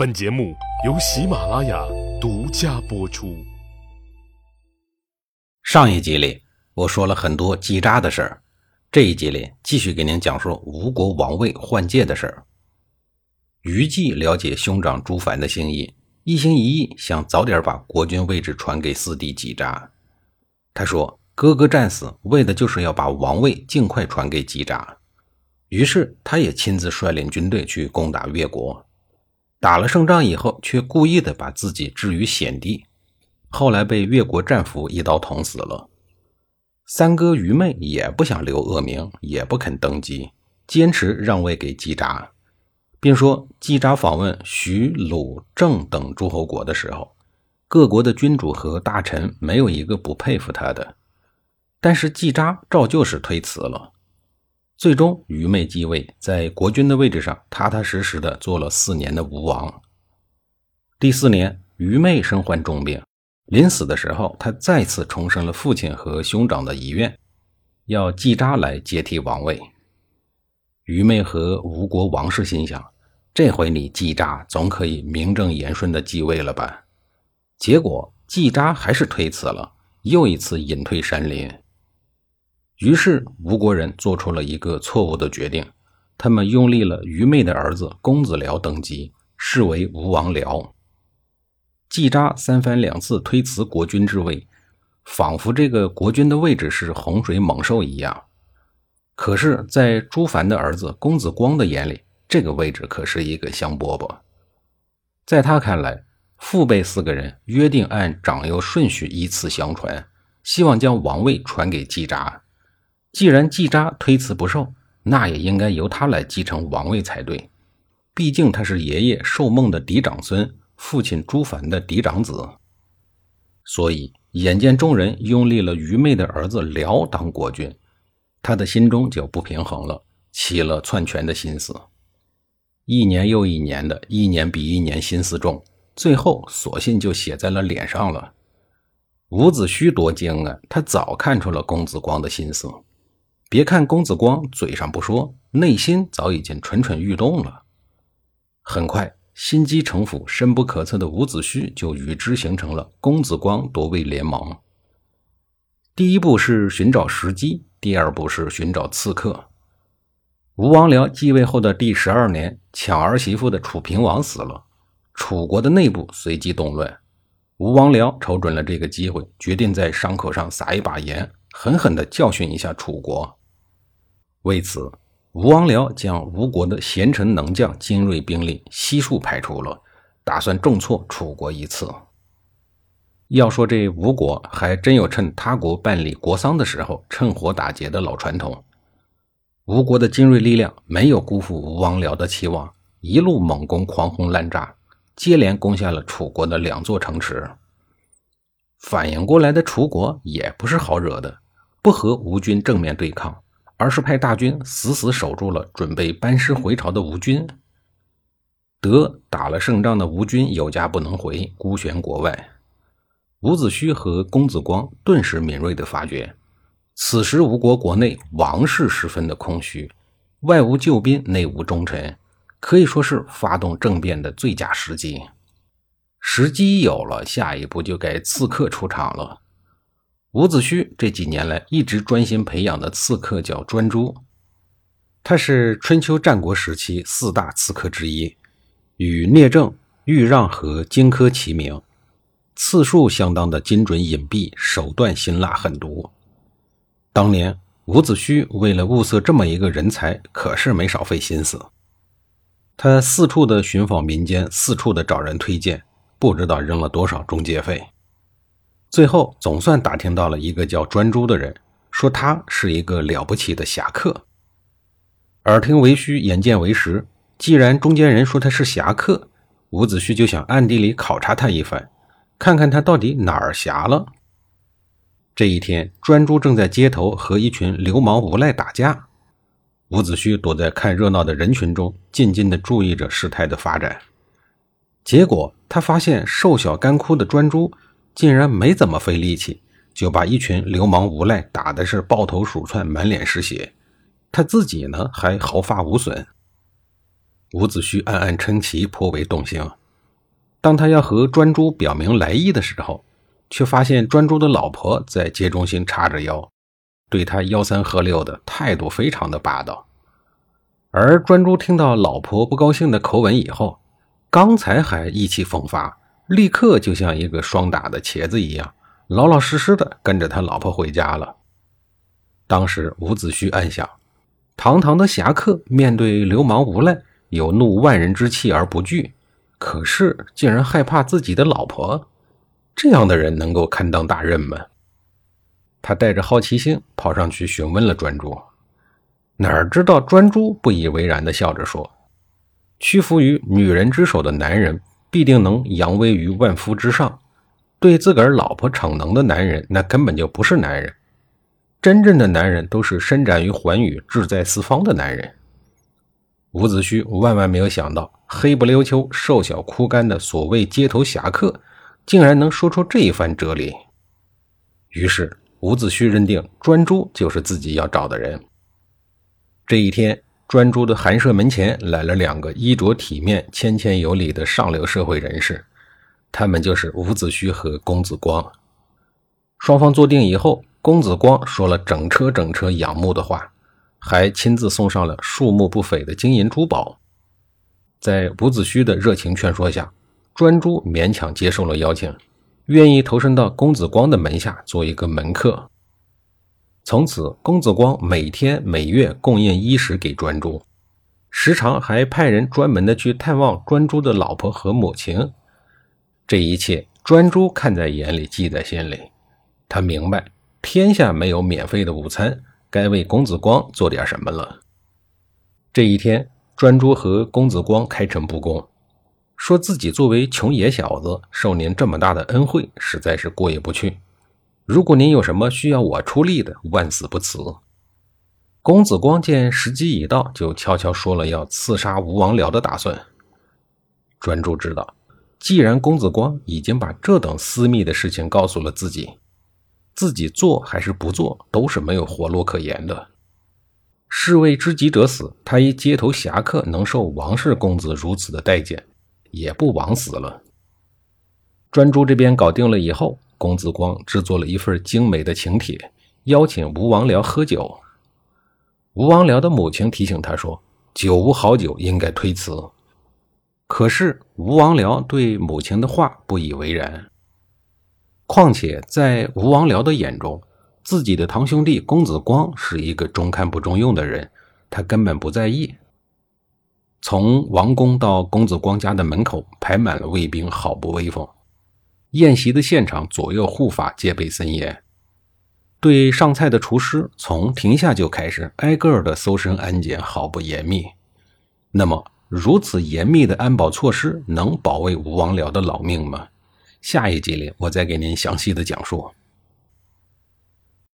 本节目由喜马拉雅独家播出。上一集里我说了很多击扎的事儿，这一集里继续给您讲述吴国王位换届的事儿。虞姬了解兄长朱凡的心意，一心一意想早点把国君位置传给四弟击扎。他说：“哥哥战死，为的就是要把王位尽快传给击扎。”于是他也亲自率领军队去攻打越国。打了胜仗以后，却故意的把自己置于险地，后来被越国战俘一刀捅死了。三哥愚昧也不想留恶名，也不肯登基，坚持让位给季札，并说季札访问徐、鲁、郑等诸侯国的时候，各国的君主和大臣没有一个不佩服他的。但是季札照旧是推辞了。最终，愚昧继位，在国君的位置上踏踏实实的做了四年的吴王。第四年，愚昧身患重病，临死的时候，他再次重申了父亲和兄长的遗愿，要季札来接替王位。愚昧和吴国王室心想：这回你季札总可以名正言顺的继位了吧？结果，季札还是推辞了，又一次隐退山林。于是吴国人做出了一个错误的决定，他们拥立了愚昧的儿子公子僚登基，视为吴王僚。季札三番两次推辞国君之位，仿佛这个国君的位置是洪水猛兽一样。可是，在朱凡的儿子公子光的眼里，这个位置可是一个香饽饽。在他看来，父辈四个人约定按长幼顺序依次相传，希望将王位传给季札。既然季札推辞不受，那也应该由他来继承王位才对。毕竟他是爷爷寿梦的嫡长孙，父亲朱凡的嫡长子。所以眼见众人拥立了愚昧的儿子辽当国君，他的心中就不平衡了，起了篡权的心思。一年又一年的，一年比一年心思重，最后索性就写在了脸上了。伍子胥多精啊，他早看出了公子光的心思。别看公子光嘴上不说，内心早已经蠢蠢欲动了。很快，心机城府深不可测的伍子胥就与之形成了公子光夺位联盟。第一步是寻找时机，第二步是寻找刺客。吴王僚继位后的第十二年，抢儿媳妇的楚平王死了，楚国的内部随即动乱。吴王僚瞅准了这个机会，决定在伤口上撒一把盐，狠狠地教训一下楚国。为此，吴王僚将吴国的贤臣能将精锐兵力悉数排除了，打算重挫楚国一次。要说这吴国还真有趁他国办理国丧的时候趁火打劫的老传统。吴国的精锐力量没有辜负吴王僚的期望，一路猛攻，狂轰滥炸，接连攻下了楚国的两座城池。反应过来的楚国也不是好惹的，不和吴军正面对抗。而是派大军死死守住了准备班师回朝的吴军。得打了胜仗的吴军有家不能回，孤悬国外。伍子胥和公子光顿时敏锐地发觉，此时吴国国内王室十分的空虚，外无救兵，内无忠臣，可以说是发动政变的最佳时机。时机有了，下一步就该刺客出场了。伍子胥这几年来一直专心培养的刺客叫专诸，他是春秋战国时期四大刺客之一，与聂政、豫让和荆轲齐名，刺术相当的精准隐蔽，手段辛辣狠毒。当年伍子胥为了物色这么一个人才，可是没少费心思。他四处的寻访民间，四处的找人推荐，不知道扔了多少中介费。最后总算打听到了一个叫专诸的人，说他是一个了不起的侠客。耳听为虚，眼见为实。既然中间人说他是侠客，伍子胥就想暗地里考察他一番，看看他到底哪儿侠了。这一天，专诸正在街头和一群流氓无赖打架，伍子胥躲在看热闹的人群中，静静地注意着事态的发展。结果他发现瘦小干枯的专诸。竟然没怎么费力气，就把一群流氓无赖打的是抱头鼠窜、满脸是血。他自己呢，还毫发无损。伍子胥暗暗称奇，颇为动心。当他要和专诸表明来意的时候，却发现专诸的老婆在街中心叉着腰，对他吆三喝六的态度非常的霸道。而专诸听到老婆不高兴的口吻以后，刚才还意气风发，立刻就像一个霜打的茄子一样，老老实实的跟着他老婆回家了。当时伍子胥暗想：堂堂的侠客，面对流氓无赖，有怒万人之气而不惧，可是竟然害怕自己的老婆，这样的人能够堪当大任吗？他带着好奇心跑上去询问了专诸。哪知道专诸不以为然的笑着说：“屈服于女人之手的男人，必定能扬威于万夫之上；对自个儿老婆逞能的男人，那根本就不是男人。真正的男人都是伸展于寰宇、志在四方的男人。”伍子胥万万没有想到，黑不溜秋、瘦小枯干的所谓街头侠客，竟然能说出这一番哲理。于是，伍子胥认定专诸就是自己要找的人。这一天，专诸的寒舍门前来了两个衣着体面、谦谦有礼的上流社会人士，他们就是伍子胥和公子光。双方坐定以后，公子光说了整车整车仰慕的话，还亲自送上了数目不菲的金银珠宝。在伍子胥的热情劝说下，专诸勉强接受了邀请，愿意投身到公子光的门下做一个门客。从此，公子光每天每月供应衣食给专诸，时常还派人专门的去探望专诸的老婆和母亲。这一切，专诸看在眼里，记在心里。他明白，天下没有免费的午餐，该为公子光做点什么了。这一天，专诸和公子光开诚布公，说自己作为穷野小子，受您这么大的恩惠，实在是过意不去。如果您有什么需要我出力的，万死不辞。公子光见时机已到，就悄悄说了要刺杀吴王僚的打算。专诸知道，既然公子光已经把这等私密的事情告诉了自己，自己做还是不做都是没有活路可言的。士为知己者死，他一街头侠客能受王氏公子如此的待见，也不枉死了。专诸这边搞定了以后。公子光制作了一份精美的请帖，邀请吴王僚喝酒。吴王僚的母亲提醒他说：“酒无好酒，应该推辞。”可是吴王僚对母亲的话不以为然。况且在吴王僚的眼中，自己的堂兄弟公子光是一个中看不中用的人，他根本不在意。从王宫到公子光家的门口，排满了卫兵，好不威风。宴席的现场，左右护法戒备森严，对上菜的厨师从停下就开始挨个的搜身安检，毫不严密。那么，如此严密的安保措施能保卫吴王僚的老命吗？下一集里，我再给您详细的讲述。